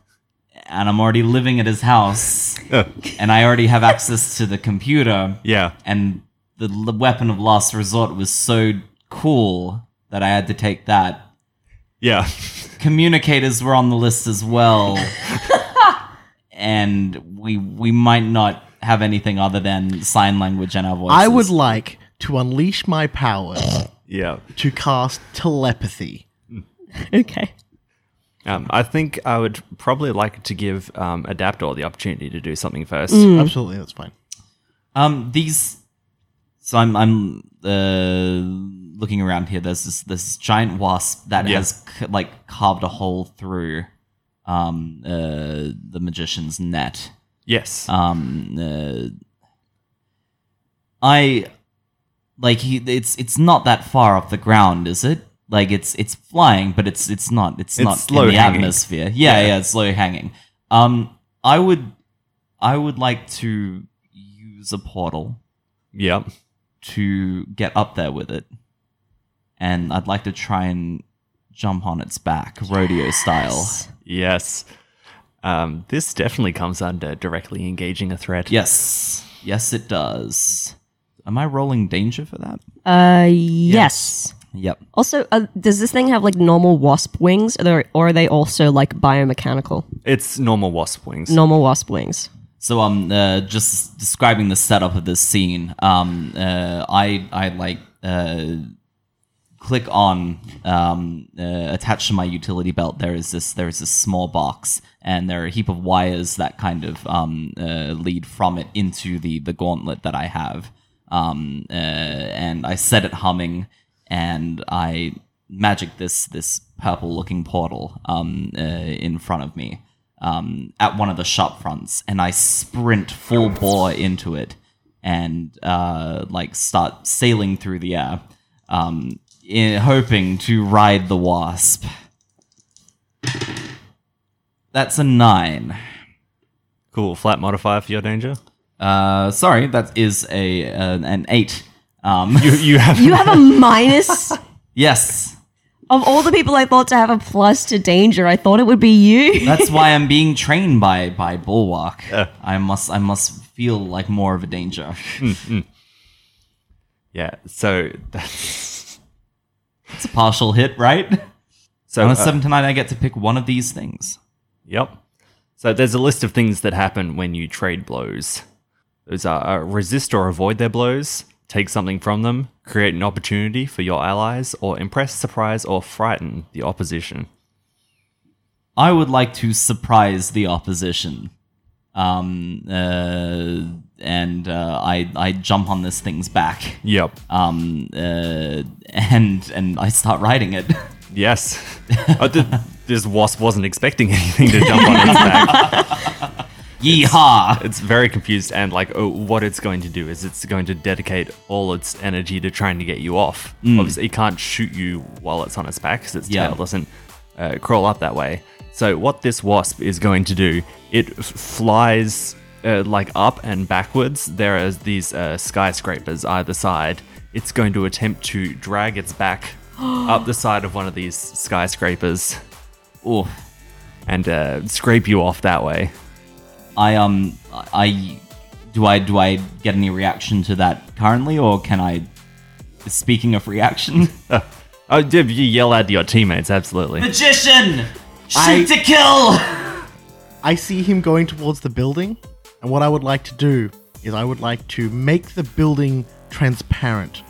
and I'm already living at his house, and I already have access to the computer. yeah and the l- weapon of last resort was so cool that I had to take that. yeah Communicators were on the list as well, and we we might not have anything other than sign language and our voices. I would like to unleash my powers yeah to cast telepathy. Okay. um, I think I would probably like to give um, Adaptor the opportunity to do something first. Absolutely, that's fine. Um, these. So I'm I'm uh, looking around here. There's this this giant wasp that Yeah. has c- like carved a hole through um uh the magician's net. yes Um, uh, I like he. It's it's not that far off the ground, is it? Like it's it's flying, but it's it's not it's, It's not slow in the hanging. atmosphere. Yeah, yeah, it's slow hanging. Um, I would I would like to use a portal yep to get up there with it, and I'd like to try and jump on its back, rodeo style. yes um, this definitely comes under directly engaging a threat Yes, yes, it does. Am I rolling danger for that? Uh, yes. Yep. Also, uh, does this thing have like normal wasp wings, or, they- or are they also like biomechanical? it's normal wasp wings Normal wasp wings. So um, uh, just describing the setup of this scene. Um, uh, I I like uh, click on um, uh, attached to my utility belt. There is this there is this small box, and there are a heap of wires that kind of um, uh, lead from it into the the gauntlet that I have. Um, uh, and I set it humming, and I magic this this purple looking portal um, uh, in front of me um, at one of the shop fronts, and I sprint full bore into it and uh, like start sailing through the air, um, in, hoping to ride the wasp. That's a nine. cool flat modifier for your danger Uh, sorry, that is a an, an eight. Um, you, you have You have a minus. yes, Of all the people I thought to have a plus to danger, I thought it would be you. That's why I'm being trained by by Bulwark. I must I must feel like more of a danger. Yeah. So that's It's a partial hit, right? so. On a uh, seven tonight, I get to pick one of these things. Yep. So there's a list of things that happen when you trade blows. Are uh, resist or avoid their blows, take something from them, create an opportunity for your allies, or impress, surprise, or frighten the opposition. I would like to surprise the opposition. Um, uh, and uh, I I jump on this thing's back. Yep. Um, uh, and and I start riding it. Yes. uh, th- this wasp wasn't expecting anything to jump on its back. Yeehaw! It's very confused, and like, oh, what it's going to do is it's going to dedicate all its energy to trying to get you off. Obviously, it can't shoot you while it's on its back because its Yeah. tail doesn't uh, crawl up that way. So, what this wasp is going to do, it f- flies uh, like up and backwards. There are these uh, skyscrapers either side. It's going to attempt to drag its back up the side of one of these skyscrapers Ooh, and uh, scrape you off that way. I um I do I do I get any reaction to that currently, or can I? Speaking of reaction, Oh, Div, you yell at your teammates, absolutely. magician, shoot I- to kill. I see him going towards the building, and what I would like to do is I would like to make the building transparent,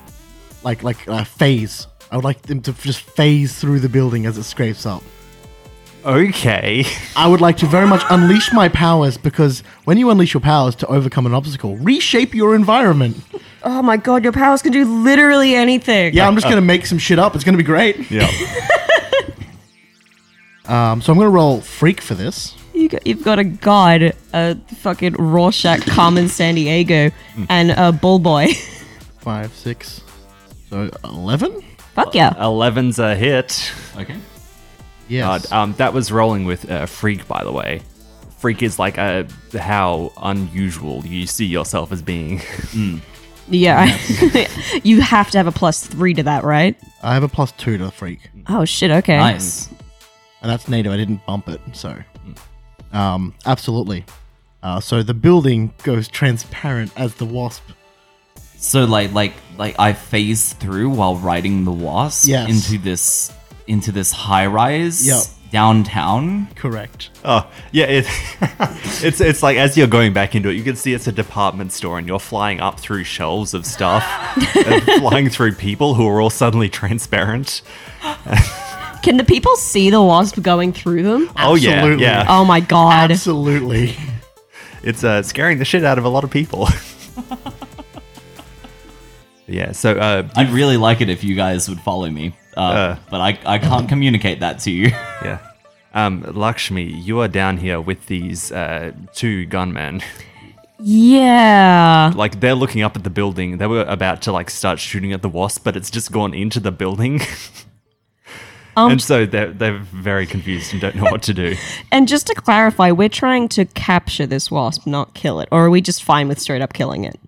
like like a phase. I would like them to just phase through the building as it scrapes up. Okay. I would like to very much unleash my powers because when you unleash your powers to overcome an obstacle, reshape your environment. oh my god, your powers can do literally anything. Yeah, I'm just gonna make some shit up. It's gonna be great. Yeah. Um, so I'm gonna roll freak for this. You got, you've got a god, a fucking Rorschach, Carmen Sandiego, and a bull boy. Five, six, so eleven. Fuck yeah. 11's a hit. Okay. Yes. God, um, that was rolling with uh, Freak, by the way. Freak is like uh, how unusual you see yourself as being. Yeah. you have to have a plus three to that, right? I have a plus two to the freak, Oh shit, okay. Nice. and that's native. I didn't bump it, so um, absolutely. Uh, so the building goes transparent as the wasp. So like like like I phased through while riding the wasp Yes. into this into this high rise Yep. downtown. Correct. Oh, yeah, it, it's it's like as you're going back into it, you can see it's a department store, and you're flying up through shelves of stuff, and flying through people who are all suddenly transparent. Can the people see the wasp going through them? Oh yeah, yeah, Oh my god. Absolutely. it's uh, scaring the shit out of a lot of people. yeah, so uh, I'd really like it if you guys would follow me, uh, Uh. but I I can't communicate that to you. Yeah. Um, Lakshmi, you are down here with these uh, two gunmen. Yeah. Like they're looking up at the building. They were about to like start shooting at the wasp, but it's just gone into the building. Um, and so they're they're very confused and don't know what to do. And just to clarify, we're trying to capture this wasp, not kill it. Or are we just fine with straight up killing it?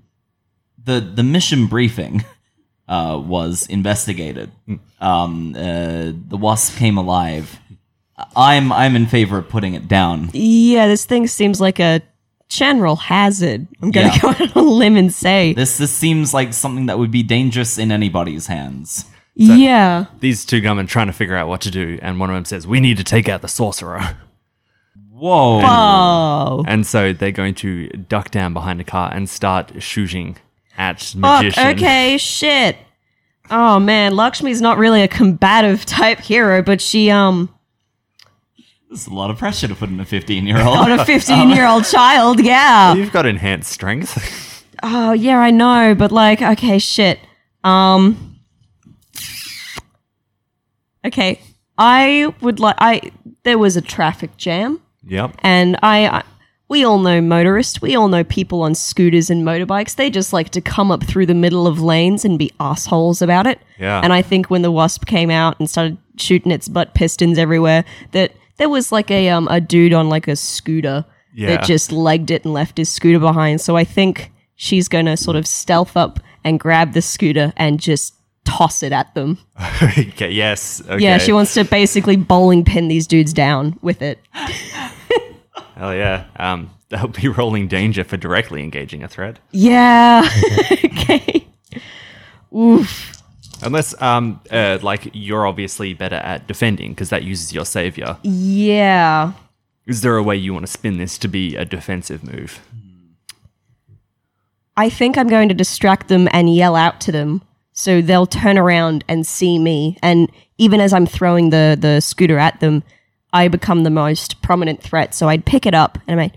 the The mission briefing uh, was investigated. Um, uh, the wasp came alive. I'm I'm in favor of putting it down. Yeah, this thing seems like a general hazard. I'm gonna Yeah. go out on a limb and say. This this seems like something that would be dangerous in anybody's hands. yeah. These two gunmen trying to figure out what to do, and one of them says, "We need to take out the sorcerer." Whoa! Oh. And so they're going to duck down behind a car and start shooting at Fuck, okay, shit. Oh man, Lakshmi's not really a combative type hero, but she um There's a lot of pressure to put in a 15 year old. on a 15 year old child, yeah. You've got enhanced strength. Oh yeah, I know, but like, okay, shit. Um. Okay, I would like. I there was a traffic jam, yep. and I, I. We all know motorists. We all know people on scooters and motorbikes. They just like to come up through the middle of lanes and be assholes about it. Yeah. And I think when the wasp came out and started shooting its butt pistons everywhere, that there was like a um a dude on like a scooter Yeah. that just legged it and left his scooter behind. So I think she's going to sort of stealth up and grab the scooter and just toss it at them. okay, yes. Okay. Yeah, she wants to basically bowling pin these dudes down with it. Hell yeah. Um, that would be rolling danger for directly engaging a threat. Yeah. okay. Oof. Unless, um, uh, like, you're obviously better at defending because that uses your savior. Yeah. Is there a way you want to spin this to be a defensive move? I think I'm going to distract them and yell out to them so they'll turn around and see me. And even as I'm throwing the, the scooter at them, I become the most prominent threat. So I'd pick it up and I'm like,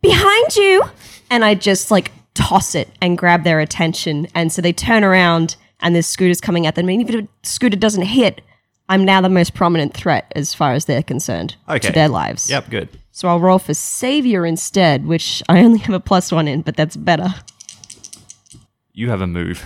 behind you. And I'd just like toss it and grab their attention. And so they turn around and this scooter's coming at them. And even if a scooter doesn't hit, I'm now the most prominent threat as far as they're concerned Okay. to their lives. Yep, good. So I'll roll for Savior instead, which I only have a plus one in, but that's better. You have a move.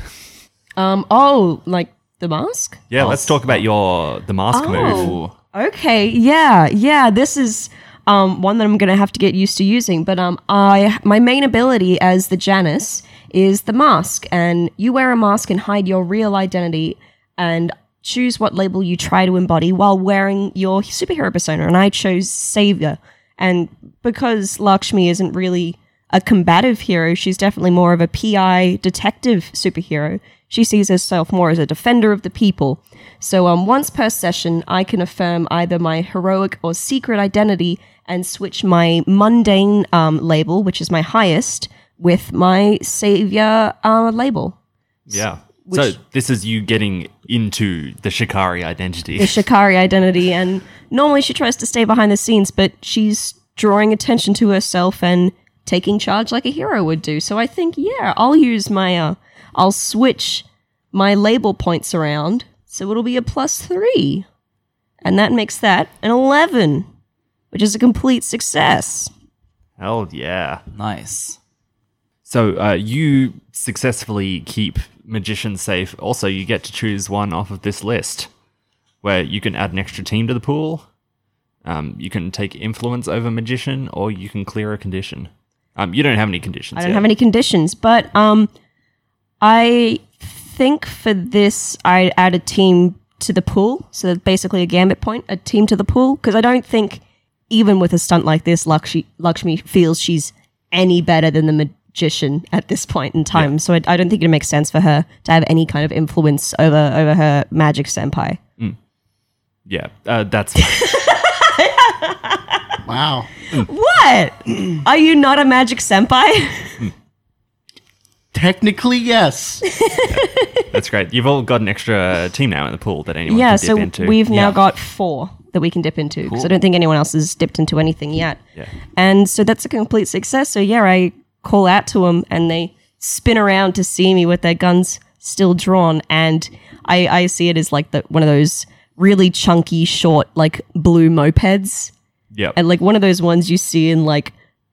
Um. Oh, like the mask. Yeah, let's talk about your the mask move. Okay. Yeah. Yeah. This is um one that I'm gonna have to get used to using. But um, I my main ability as the Janus is the mask, and you wear a mask and hide your real identity, and choose what label you try to embody while wearing your superhero persona. And I chose Savior, and because Lakshmi isn't really a combative hero, she's definitely more of a PI detective superhero. She sees herself more as a defender of the people. So, um, once per session, I can affirm either my heroic or secret identity and switch my mundane um, label, which is my highest, with my savior uh, label. Yeah. so this is you getting into the Shikari identity. the Shikari identity. And normally she tries to stay behind the scenes, but she's drawing attention to herself and taking charge like a hero would do. So I think, yeah, I'll use my, uh, I'll switch my label points around. So it'll be a plus three. And that makes that an 11, which is a complete success. Hell yeah. Nice. So uh, you successfully keep magician safe. Also, you get to choose one off of this list, where you can add an extra team to the pool. Um, you can take influence over magician, or you can clear a condition. Um, you don't have any conditions. I don't yet. have any conditions, but um, I think for this I add a team to the pool, so basically a gambit point, a team to the pool, because I don't think even with a stunt like this, Lakshmi, Lakshmi feels she's any better than the magician at this point in time. So I, I don't think it makes sense for her to have any kind of influence over over her magic senpai. Yeah, uh, that's Wow. What? Are you not a magic senpai? Technically, yes. that's great. You've all got an extra team now in the pool that anyone yeah, can dip so into. we've now Yeah. got four that we can dip into because I don't think anyone else has dipped into anything yet. Yeah. And so that's a complete success. So yeah, I call out to them and they spin around to see me with their guns still drawn, and I, I see it as like the one of those really chunky, short, like blue mopeds, Yep. and like one of those ones you see in like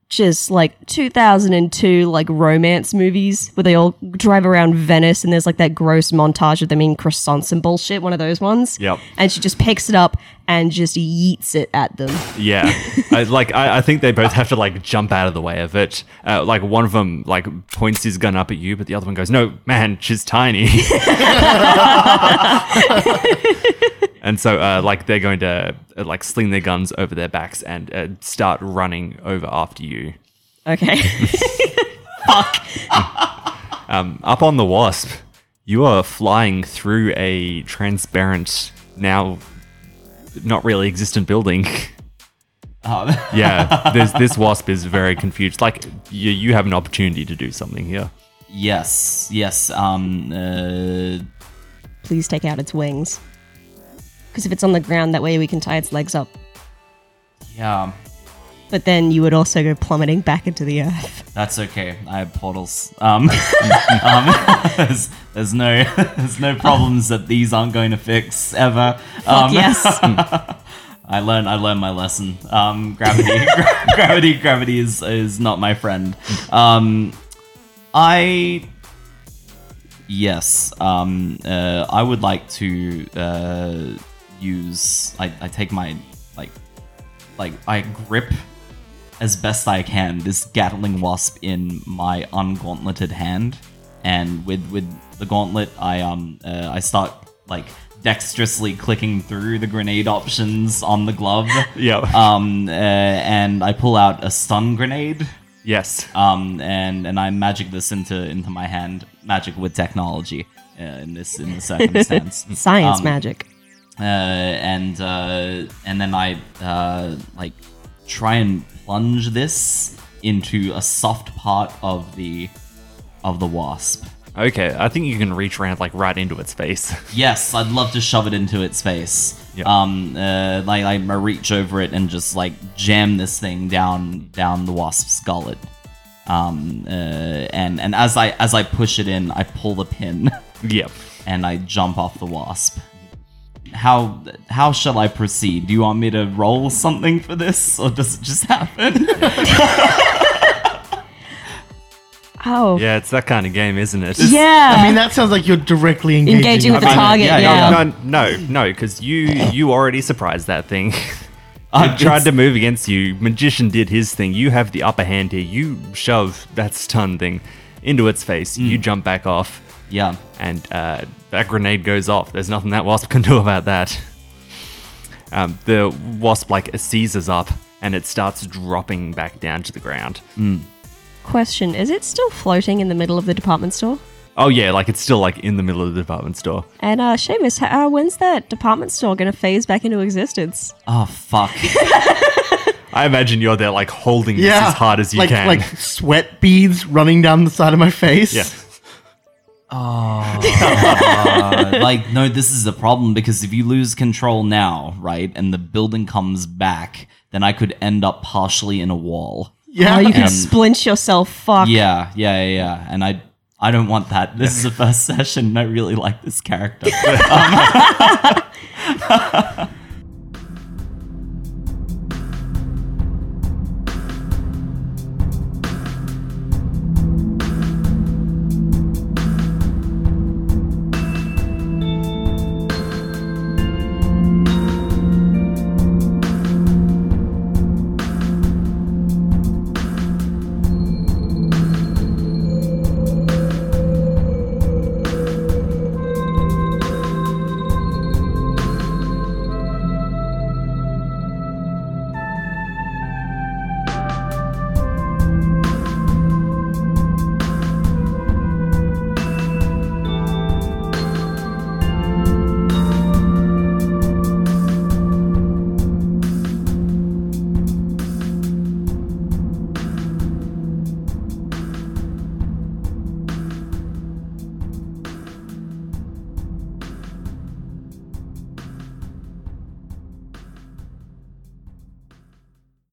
just like 2002 like romance movies where they all drive around Venice and there's like that gross montage of them eating croissants and bullshit. One of those ones. Yep. And she just picks it up and just yeets it at them. Yeah, I, like I, I think they both have to like jump out of the way of it. Uh, like one of them like points his gun up at you, but the other one goes, "No, man, she's tiny." and so, uh, like they're going to uh, like sling their guns over their backs and uh, start running over after you. Okay. Um, up on the wasp, you are flying through a transparent, now not really existent building. Oh, yeah, this this wasp is very confused. Like you, you have an opportunity to do something here. yes, yes. Um, uh, Please take out its wings. Because if it's on the ground, that way we can tie its legs up. yeah, But then you would also go plummeting back into the earth. that's okay. I have portals. Um, um there's, there's no, there's no problems that these aren't going to fix ever. Um, yes. I learned I learned my lesson. Um, gravity, gra- gravity, gravity is is not my friend. Um, I yes. Um, uh, I would like to uh, use. I, I take my like like I grip as best I can this Gatling wasp in my ungauntleted hand, and with with the gauntlet, I um uh, I start like dexterously clicking through the grenade options on the glove. Yeah. Um, uh, and I pull out a stun grenade. yes. Um, and and I magic this into into my hand, magic with technology uh, in this in the circumstance. Science Um, magic. uh, and uh, and then I uh, like try and plunge this into a soft part of the of the wasp. Okay, I think you can reach around like right into its face. Yes, I'd love to shove it into its face. Yeah. Um, uh, like I I reach over it and just like jam this thing down down the wasp's gullet. Um, uh, and and as I as I push it in, I pull the pin yep. and I jump off the wasp. How how shall I proceed? Do you want me to roll something for this, or does it just happen? Oh. Yeah, it's that kind of game, isn't it? Yeah. I mean, that sounds like you're directly engaging, Engaging with the I mean, target, yeah, yeah. No, no, no, because you you already surprised that thing. It tried to move against you. Magician did his thing. You have the upper hand here. You shove that stun thing into its face. You jump back off, yeah. and uh, that grenade goes off. There's nothing that wasp can do about that. Um, the wasp like seizes up, and it starts dropping back down to the ground. Question: Is it still floating in the middle of the department store? Oh yeah, like it's still like in the middle of the department store. And uh, Seamus, h- uh, when's that department store going to phase back into existence? Oh fuck. I imagine you're there like holding this as hard as you like, can. Like sweat beads running down the side of my face. yeah. Uh, like no, this is a problem because if you lose control now, right, and the building comes back, then I could end up partially in a wall. Yeah. Oh, you can And- splinch yourself. Fuck. Yeah, yeah, yeah, yeah. And I I don't want that. This is the first session and I really like this character.